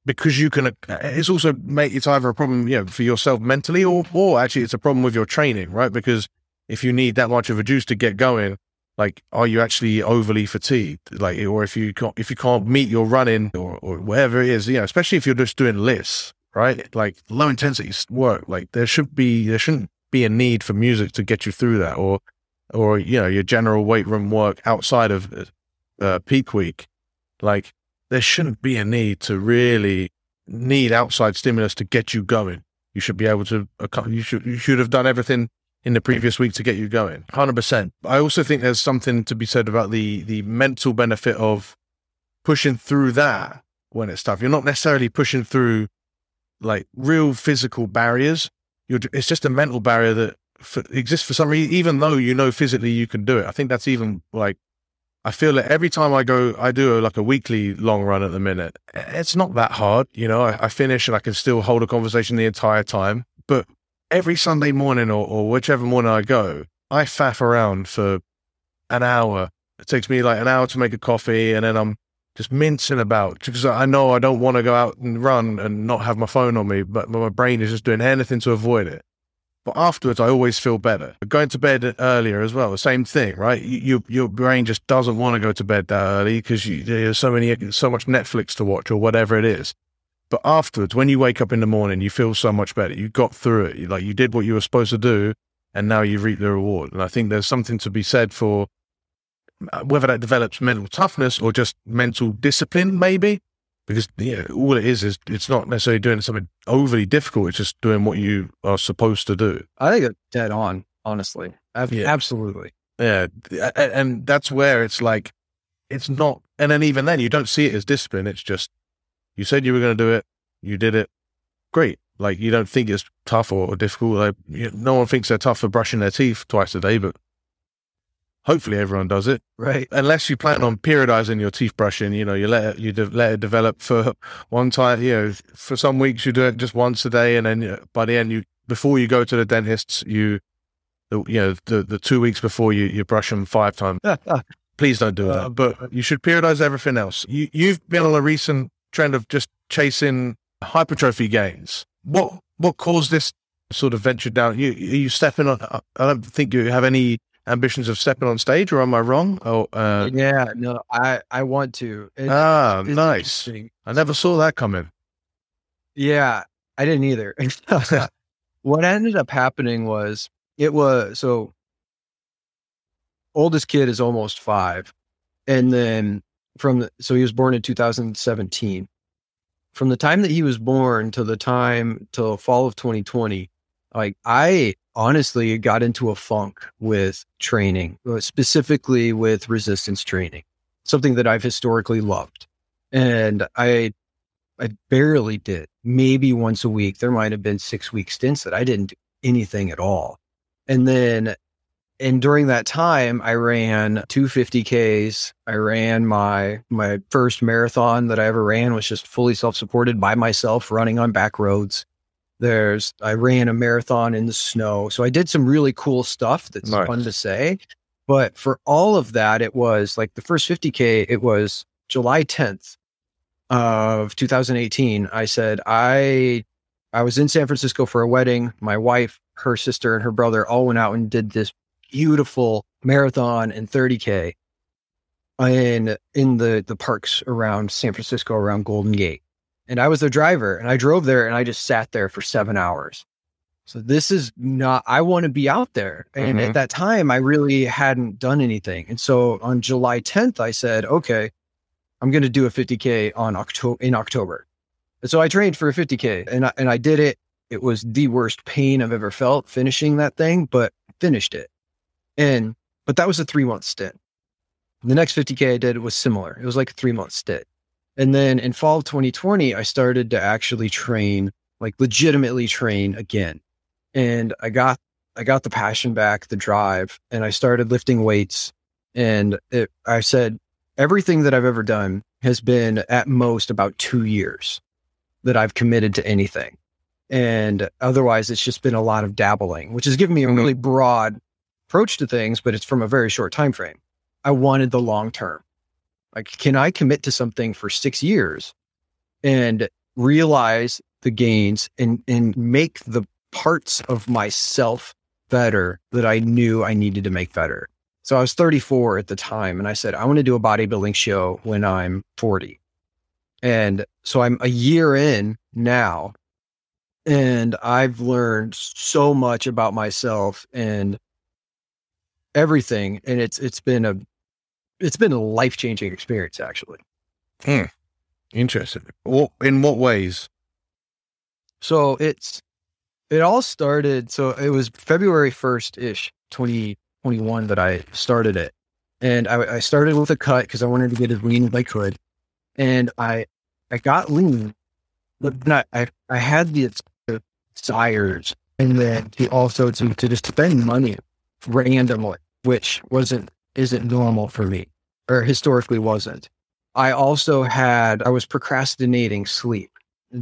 because you can, uh, it's also make it's either a problem, you know, for yourself mentally or, or actually it's a problem with your training, right? Because if you need that much of a juice to get going, like are you actually overly fatigued? Like or if you can't if you can't meet your running or, or whatever it is you know especially if you're just doing LISS right? Like low intensity work like there should be there shouldn't be a need for music to get you through that or or you know your general weight room work outside of uh, peak week. Like there shouldn't be a need to really need outside stimulus to get you going. You should be able to you should you should have done everything in the previous week to get you going. 100%. I also think there's something to be said about the the mental benefit of pushing through that when it's tough. You're not necessarily pushing through like real physical barriers. You're, it's just a mental barrier that for, exists for some reason, even though you know physically you can do it. I think that's even like, I feel that every time I go, I do a, like a weekly long run at the minute. It's not that hard. You know, I, I finish and I can still hold a conversation the entire time. But every Sunday morning or, or whichever morning I go, I faff around for an hour. It takes me like an hour to make a coffee, and then I'm just mincing about because I know I don't want to go out and run and not have my phone on me, but my brain is just doing anything to avoid it. But afterwards, I always feel better. Going to bed earlier as well, the same thing, right? You, your brain just doesn't want to go to bed that early because there's so many, so much Netflix to watch or whatever it is. But afterwards, when you wake up in the morning, you feel so much better. You got through it. Like you did what you were supposed to do, and now you reap the reward. And I think there's something to be said for uh, whether that develops mental toughness or just mental discipline, maybe. Because yeah, all it is is it's not necessarily doing something overly difficult. It's just doing what you are supposed to do. I think it's dead on, honestly. Yeah. Absolutely. Yeah, and that's where it's like it's not. And then even then, you don't see it as discipline. It's just you said you were going to do it. You did it. Great. Like you don't think it's tough or, or difficult. Like you, no one thinks they're tough for brushing their teeth twice a day, but hopefully everyone does it. Right. Unless you plan on periodizing your teeth brushing, you know, you let it, you de- let it develop for one time, you know, for some weeks you do it just once a day. And then by the end, you, before you go to the dentist, you, the you know the the two weeks before you you brush them five times. Please don't do Uh, that. But you should periodize everything else. You you've been on a recent trend of just chasing hypertrophy gains. What what caused this sort of venture down? You are you stepping on? I don't think you have any ambitions of stepping on stage, or am I wrong? Oh, uh, yeah, no, I I want to. It- ah, nice. I never saw that coming. Yeah, I didn't either. what ended up happening was it was so oldest kid is almost five, and then from so he was born in 2017. From the time that he was born to the time till fall of 2020, like I honestly got into a funk with training, uh, specifically with resistance training, something that I've historically loved, and I I barely did. Maybe once a week. There might have been six week stints that I didn't do anything at all. And then, and during that time, I ran two 50Ks. I ran my, my first marathon that I ever ran was just fully self supported by myself running on back roads. There's, I ran a marathon in the snow. So I did some really cool stuff that's Nice. fun to say. But for all of that, it was like the first 50K, it was July 10th of 2018 i said i i was in san francisco for a wedding my wife her sister and her brother all went out and did this beautiful marathon and 30k in in the the parks around san francisco around golden gate and i was the driver and i drove there and i just sat there for seven hours so this is not i want to be out there and Mhm. at that time i really hadn't done anything and so on july 10th i said okay I'm going to do a 50k on October in October. And so I trained for a 50k and I, and I did it. It was the worst pain I've ever felt finishing that thing, but finished it. And but that was a 3 month stint. The next 50k I did was similar. It was like a 3 month stint. And then in fall of 2020 I started to actually train, like legitimately train again. And I got I got the passion back, the drive, and I started lifting weights and it, I said everything that I've ever done has been at most about two years that I've committed to anything. And otherwise, it's just been a lot of dabbling, which has given me a Mhm. really broad approach to things, but it's from a very short time frame. I wanted the long term. Like, can I commit to something for six years and realize the gains and, and make the parts of myself better that I knew I needed to make better? So I was 34 at the time, and I said, I want to do a bodybuilding show when I'm 40. And so I'm a year in now, and I've learned so much about myself and everything. And it's it's been a it's been a life changing experience, actually. Hmm. Interesting. Well, in what ways? So it's it all started. So it was February 1st ish, 2021 that I started it. And I, I started with a cut because I wanted to get as lean as I could. And I I got lean, but not I I had the desires and then to also to, to just spend money randomly, which wasn't isn't normal for me or historically wasn't. I also had I was procrastinating sleep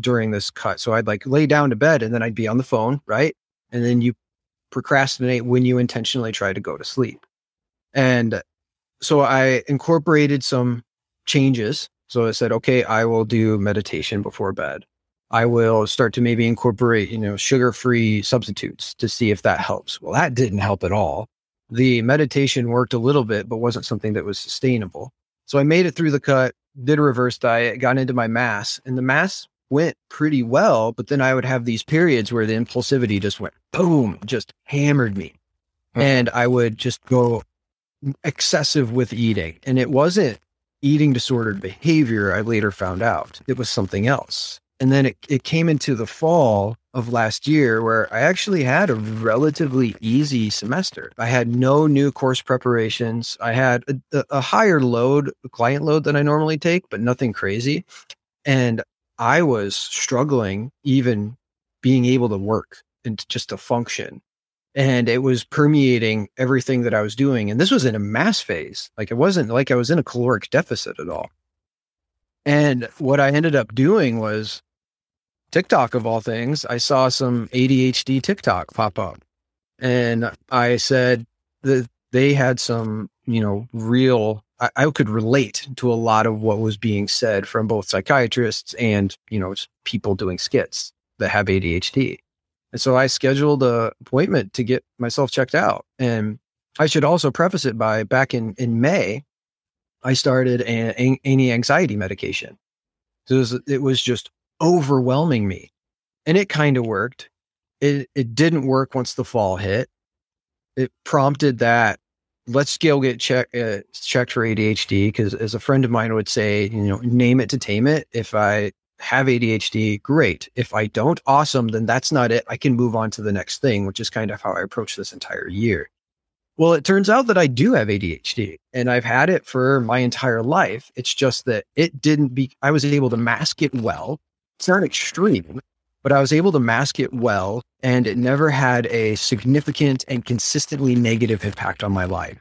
during this cut. So I'd like lay down to bed and then I'd be on the phone, right? And then you procrastinate when you intentionally try to go to sleep. And so I incorporated some changes. So I said, okay, I will do meditation before bed. I will start to maybe incorporate, you know, sugar free substitutes to see if that helps. Well, that didn't help at all. The meditation worked a little bit, but wasn't something that was sustainable. So I made it through the cut, did a reverse diet, got into my mass, and the mass went pretty well. But then I would have these periods where the impulsivity just went boom, just hammered me. Hmm. And I would just go excessive with eating. And it wasn't eating disordered behavior, I later found out. It was something else. And then it, it came into the fall of last year where I actually had a relatively easy semester. I had no new course preparations. I had a, a higher load, client load than I normally take, but nothing crazy. And I was struggling even being able to work and just to function. And it was permeating everything that I was doing. And this was in a mass phase. Like it wasn't like I was in a caloric deficit at all. And what I ended up doing was TikTok of all things. I saw some ADHD TikTok pop up. and I said that they had some, you know, real. I, I could relate to a lot of what was being said from both psychiatrists and you know people doing skits that have ADHD. And so I scheduled a appointment to get myself checked out. And I should also preface it by back in in May, I started an anti-anxiety medication. So it was, it was just overwhelming me, and it kind of worked. It it didn't work once the fall hit. It prompted that let's go get check, uh, checked for ADHD because, as a friend of mine would say, you know, name it to tame it. If I have ADHD, great. If I don't, awesome. Then that's not it. I can move on to the next thing, which is kind of how I approach this entire year. Well, it turns out that I do have ADHD and I've had it for my entire life. It's just that it didn't be, I was able to mask it well. It's not extreme, but I was able to mask it well and it never had a significant and consistently negative impact on my life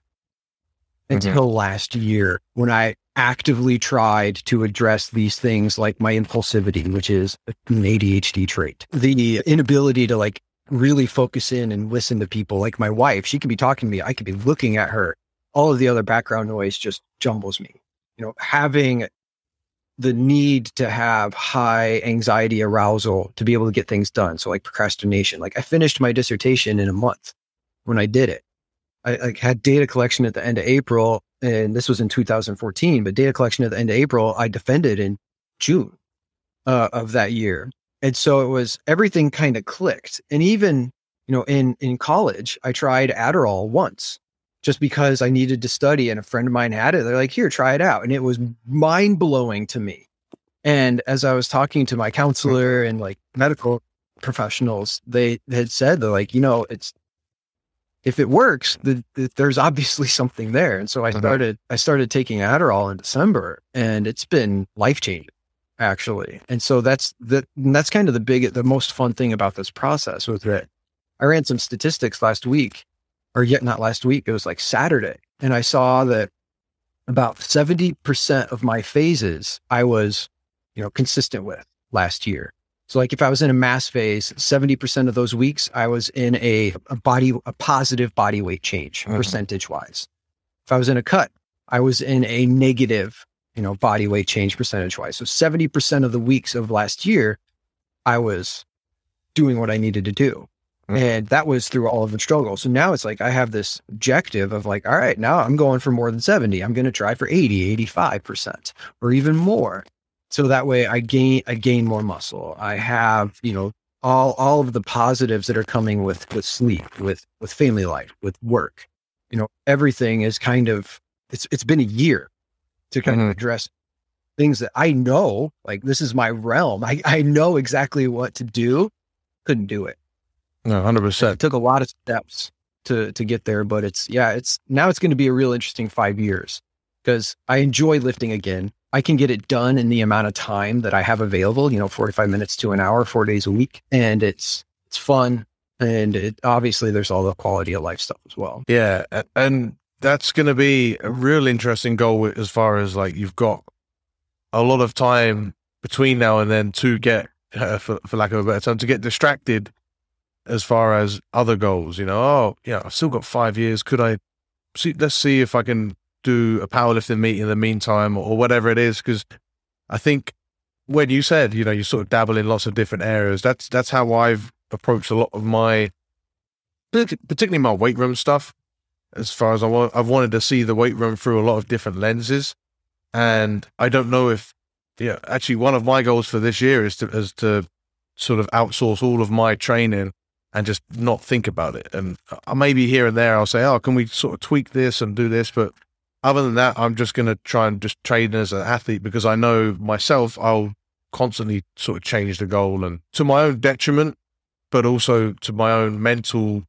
mm-hmm. until last year when I actively tried to address these things like my impulsivity, which is an ADHD trait, the inability to like really focus in and listen to people like my wife. She could be talking to me. I could be looking at her. All of the other background noise just jumbles me. You know, having the need to have high anxiety arousal to be able to get things done. So like procrastination. Like I finished my dissertation in a month when I did it. I like had data collection at the end of April, and this was in 2014. But data collection at the end of April, I defended in June uh, of that year, and so it was everything kind of clicked. And even, you know, in, in college, I tried Adderall once just because I needed to study and a friend of mine had it. They're like, here, try it out. And it was mind blowing to me. And as I was talking to my counselor and like medical professionals, they had said, they're like, you know, it's, if it works, the, the, there's obviously something there. And so I uh-huh. started, I started taking Adderall in December and it's been life changing actually. And so that's the that's kind of the big the most fun thing about this process with it. I ran some statistics last week, or yet not last week, it was like Saturday. And I saw that about 70% of my phases I was, you know, consistent with last year. So like if I was in a mass phase, 70% of those weeks I was in a, a body a positive body weight change mm-hmm. percentage wise. If I was in a cut, I was in a negative you know, body weight change percentage wise. So 70% of the weeks of last year, I was doing what I needed to do. Mm-hmm. And that was through all of the struggle. So now it's like I have this objective of like, all right, now I'm going for more than 70. I'm going to try for 80, 85% or even more. So that way I gain I gain more muscle. I have, you know, all all of the positives that are coming with with sleep, with with family life, with work. You know, everything is kind of it's it's been a year to kind mm-hmm. of address things that I know, like this is my realm. I, I know exactly what to do. Couldn't do it. Hundred percent. It took a lot of steps to to get there, but it's yeah, it's now it's going to be a real interesting five years because I enjoy lifting again. I can get it done in the amount of time that I have available. You know, forty five minutes to an hour, four days a week, and it's it's fun. And it, obviously, there's all the quality of life stuff as well. Yeah, and that's going to be a real interesting goal as far as like you've got a lot of time between now and then to get, uh, for, for lack of a better term, to get distracted as far as other goals. You know, oh, yeah, I've still got five years. Could I see? Let's see if I can do a powerlifting meet in the meantime or, whatever it is. Because I think when you said, you know, you sort of dabble in lots of different areas. That's that's how I've approached a lot of my, particularly my weight room stuff as far as I want. I've wanted to see the weight room through a lot of different lenses, and I don't know if yeah. Actually, one of my goals for this year is to is to sort of outsource all of my training and just not think about it. And maybe here and there I'll say, oh, can we sort of tweak this and do this? But other than that, I'm just going to try and just train as an athlete because I know myself I'll constantly sort of change the goal and to my own detriment, but also to my own mental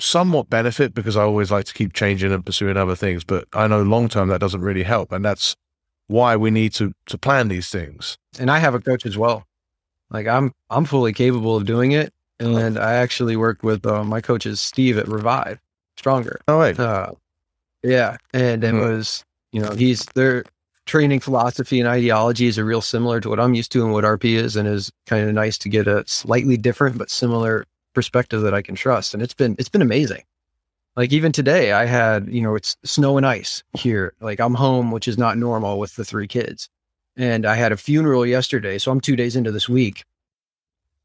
somewhat benefit because I always like to keep changing and pursuing other things. But I know long term that doesn't really help. And that's why we need to to plan these things. And I have a coach as well. Like I'm I'm fully capable of doing it. And I actually worked with uh, my coach is Steve at Revive Stronger. Oh wait. Uh, yeah. And it mm-hmm. was, you know, he's their training philosophy and ideologies are real similar to what I'm used to and what RP is, and is kind of nice to get a slightly different but similar perspective that I can trust. And it's been, it's been amazing. Like even today, I had, you know, it's snow and ice here. Like I'm home, which is not normal with the three kids. And I had a funeral yesterday. So I'm two days into this week.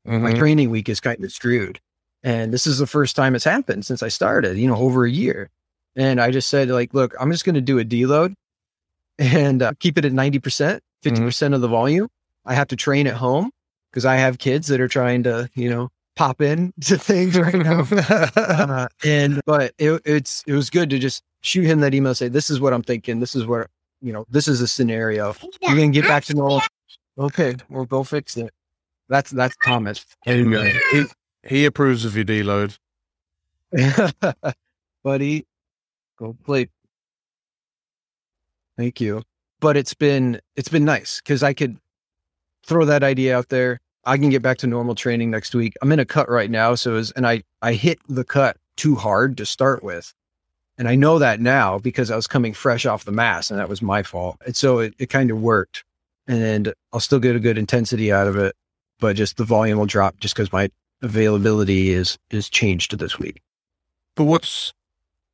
Mm-hmm. My training week is kind of screwed. And this is the first time it's happened since I started, you know, over a year. And I just said, like, look, I'm just going to do a deload and uh, keep it at 90%, 50% mm-hmm. of the volume. I have to train at home because I have kids that are trying to, you know, pop in to things right now. uh, and, but it, it's, it was good to just shoot him that email, say, this is what I'm thinking. This is what, you know, this is a scenario. You're going to get back to normal. Okay. We'll go fix it. That's, that's Thomas. He, he approves of your deload. Buddy, go play. Thank you. But it's been it's been nice because I could throw that idea out there. I can get back to normal training next week. I'm in a cut right now, so as and I I hit the cut too hard to start with. And I know that now because I was coming fresh off the mass and that was my fault. And so it, it kind of worked. And I'll still get a good intensity out of it, but just the volume will drop just because my availability is is changed to this week. But what's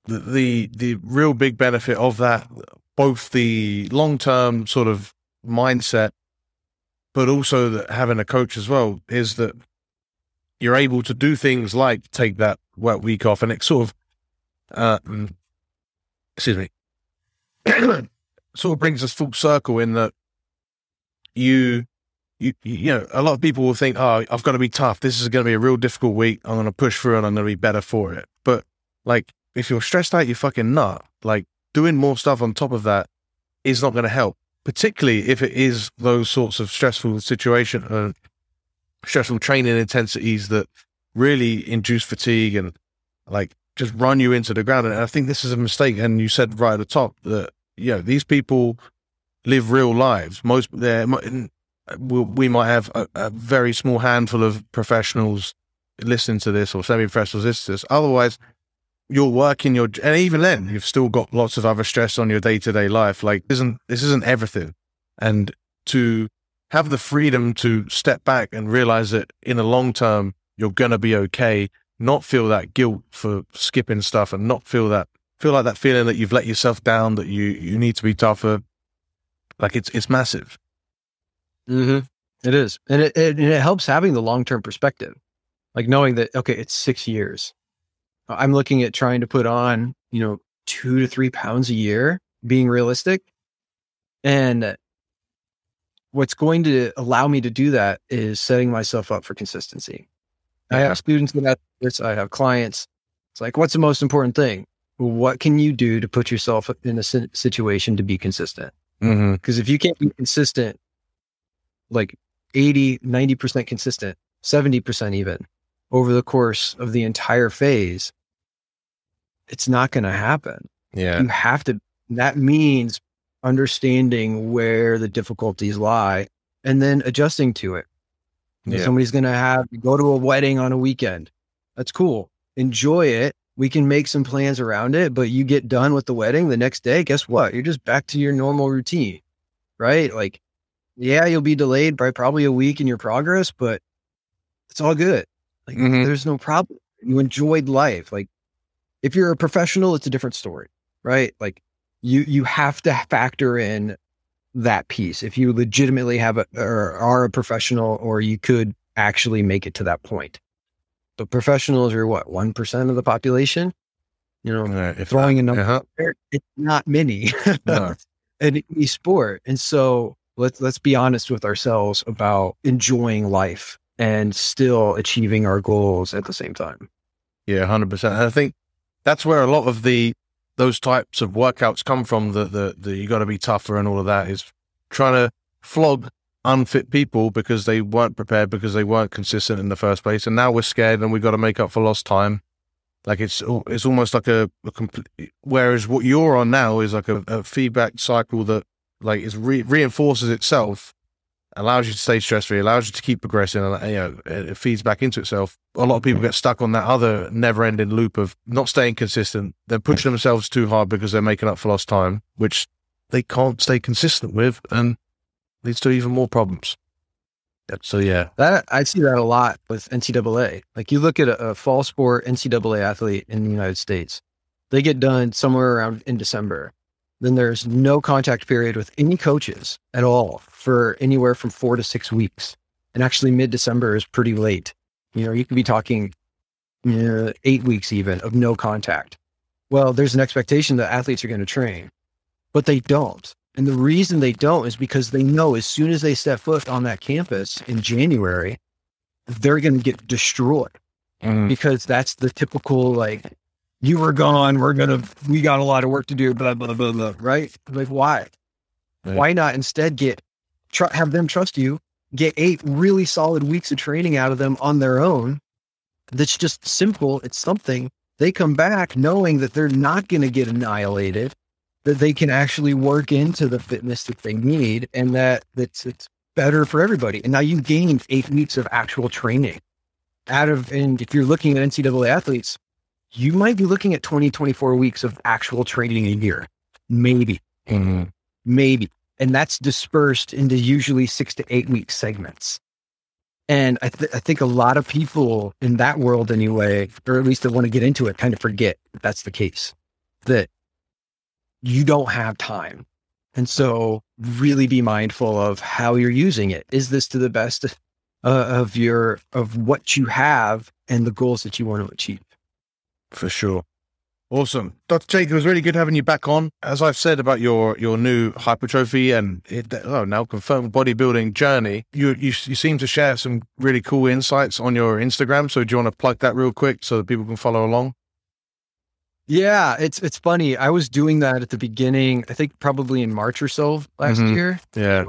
the, the the real big benefit of that? Both the long term sort of mindset, but also that having a coach as well is that you're able to do things like take that wet week off, and it sort of, mm, excuse me, sort of brings us full circle in that you you, you know, a lot of people will think, oh, I've got to be tough. This is going to be a real difficult week. I'm going to push through and I'm going to be better for it. But like, if you're stressed out, you're fucking nut. Like, doing more stuff on top of that is not going to help, particularly if it is those sorts of stressful situation, uh, stressful training intensities that really induce fatigue and like just run you into the ground. And I think this is a mistake. And you said right at the top that, you know, these people live real lives. Most, they're, we, we might have a, a, very small handful of professionals listening to this or semi-professionals listening to this. Otherwise, you're working your, and even then, you've still got lots of other stress on your day-to-day life. Like, isn't this isn't everything, and to have the freedom to step back and realize that in the long term you're gonna be okay. Not feel that guilt for skipping stuff, and not feel that feel like that feeling that you've let yourself down, that you you need to be tougher. Like it's it's massive. Mm-hmm. It is, and it, it, and it helps having the long term perspective, like knowing that okay, it's six years. I'm looking at trying to put on, you know, two to three pounds a year, being realistic, and what's going to allow me to do that is setting myself up for consistency. I have students that this, I have clients. It's like, what's the most important thing? What can you do to put yourself in a situation to be consistent? Because mm-hmm. if you can't be consistent like 80, 90% consistent, 70% even over the course of the entire phase, it's not going to happen. Yeah. You have to, that means understanding where the difficulties lie and then adjusting to it. Yeah. Somebody's going to have go to a wedding on a weekend. That's cool. Enjoy it. We can make some plans around it, but you get done with the wedding the next day. Guess what? You're just back to your normal routine, right? Like yeah, you'll be delayed by probably a week in your progress, but it's all good. Like mm-hmm. there's no problem. You enjoyed life. Like if you're a professional, it's a different story, right? Like you you have to factor in that piece. If you legitimately have a or are a professional or you could actually make it to that point. But professionals are what, one percent of the population? You know, uh, if throwing that, a number uh-huh. there, it's not many. no. an sport. And so let's let's be honest with ourselves about enjoying life and still achieving our goals at the same time. Yeah, hundred percent. I think that's where a lot of the those types of workouts come from. The the, the you got to be tougher and all of that is trying to flog unfit people because they weren't prepared because they weren't consistent in the first place, and now we're scared and we've got to make up for lost time. Like it's it's almost like a, a complete. Whereas what you're on now is like a, a feedback cycle that like it re- reinforces itself, allows you to stay stress free, allows you to keep progressing, and you know it feeds back into itself. A lot of people get stuck on that other never ending loop of not staying consistent. They're pushing themselves too hard because they're making up for lost time, which they can't stay consistent with, and leads to even more problems. So yeah, that I see that a lot with NCAA. Like you look at a, a fall sport NCAA athlete in the United States, they get done somewhere around in December. Then there's no contact period with any coaches at all for anywhere from four to six weeks. And actually, mid December is pretty late. You know, you could be talking you know, eight weeks even of no contact. Well, there's an expectation that athletes are going to train, but they don't. And the reason they don't is because they know as soon as they step foot on that campus in January, they're going to get destroyed mm. because that's the typical like, you were gone. We're going to, we got a lot of work to do, blah, blah, blah, blah. Right. Like, why? Right. Why not instead get, tr- have them trust you, get eight really solid weeks of training out of them on their own. That's just simple. It's something they come back knowing that they're not going to get annihilated that they can actually work into the fitness that they need and that that's it's better for everybody. And now you gained eight weeks of actual training out of, and if you're looking at NCAA athletes, you might be looking at 20, 24 weeks of actual training a year, maybe, mm-hmm. maybe. And that's dispersed into usually six to eight week segments. And I, th- I think a lot of people in that world, anyway, or at least that want to get into it, kind of forget that that's the case. That you don't have time. And so really be mindful of how you're using it. Is this to the best uh, of your of what you have and the goals that you want to achieve? For sure. Awesome. Dr. Jake, it was really good having you back on. As I've said about your your new hypertrophy and it, oh, now confirmed bodybuilding journey, you, you you seem to share some really cool insights on your Instagram. So do you want to plug that real quick so that people can follow along? Yeah, it's it's funny. I was doing that at the beginning. I think probably in March or so last mm-hmm. year. Yeah,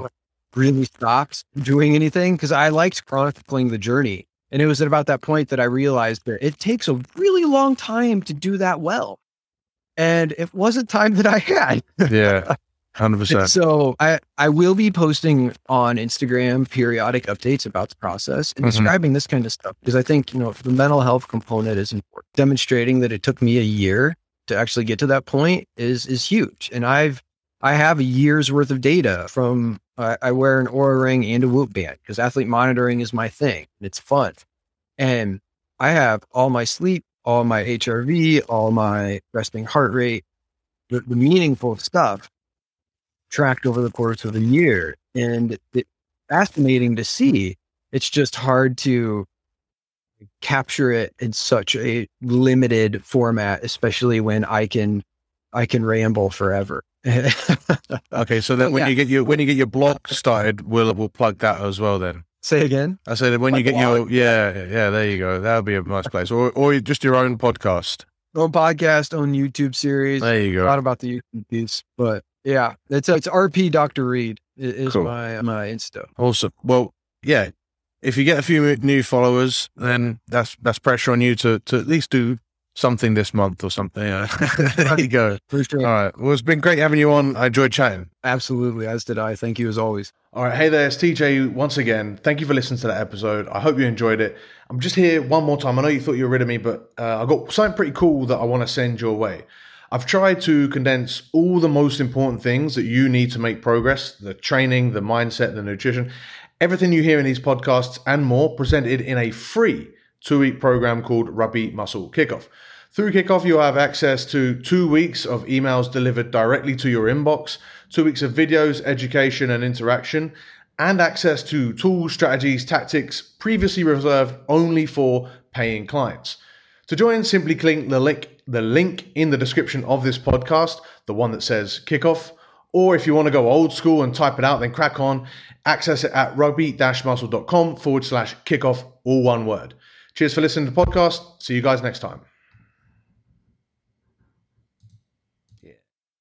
really stopped doing anything because I liked chronicling the journey, and it was at about that point that I realized that it takes a really long time to do that well, and it wasn't time that I had. yeah, hundred percent. So I I will be posting on Instagram periodic updates about the process and mm-hmm. describing this kind of stuff because I think you know the mental health component is important. Demonstrating that it took me a year to actually get to that point is is huge, and I've I have a year's worth of data from I, I wear an Oura ring and a Whoop band because athlete monitoring is my thing. It's fun, and I have all my sleep, all my HRV, all my resting heart rate, the, the meaningful stuff tracked over the course of a year. And it's fascinating to see. It's just hard to capture it in such a limited format, especially when I can I can ramble forever. okay, so then oh, when yeah. you get your when you get your blog started, we'll we'll plug that as well then. Say again. I said that when like you get blog. your yeah yeah there you go that would be a nice place or or just your own podcast. Own podcast, own YouTube series. There you go. Not about the YouTube piece, but yeah, it's it's RP Dr. Reed is cool. my my Insta. Awesome. Well, yeah. If you get a few new followers, then that's that's pressure on you to to at least do something this month or something. there you go. For sure. All right. Well, it's been great having you on. I enjoyed chatting. Absolutely. As did I. Thank you as always. All right. Hey there. It's TJ once again. Thank you for listening to that episode. I hope you enjoyed it. I'm just here one more time. I know you thought you were rid of me, but uh, I got something pretty cool that I want to send your way. I've tried to condense all the most important things that you need to make progress the training, the mindset, the nutrition, everything you hear in these podcasts and more presented in a free two week program called Rugby Muscle Kickoff. Through Kickoff, you'll have access to two weeks of emails delivered directly to your inbox, two weeks of videos, education, and interaction, and access to tools, strategies, tactics previously reserved only for paying clients. To join, simply click the link the link in the description of this podcast, the one that says kickoff. Or if you want to go old school and type it out, then crack on. Access it at rugby-muscle.com forward slash kickoff, all one word. Cheers for listening to the podcast. See you guys next time.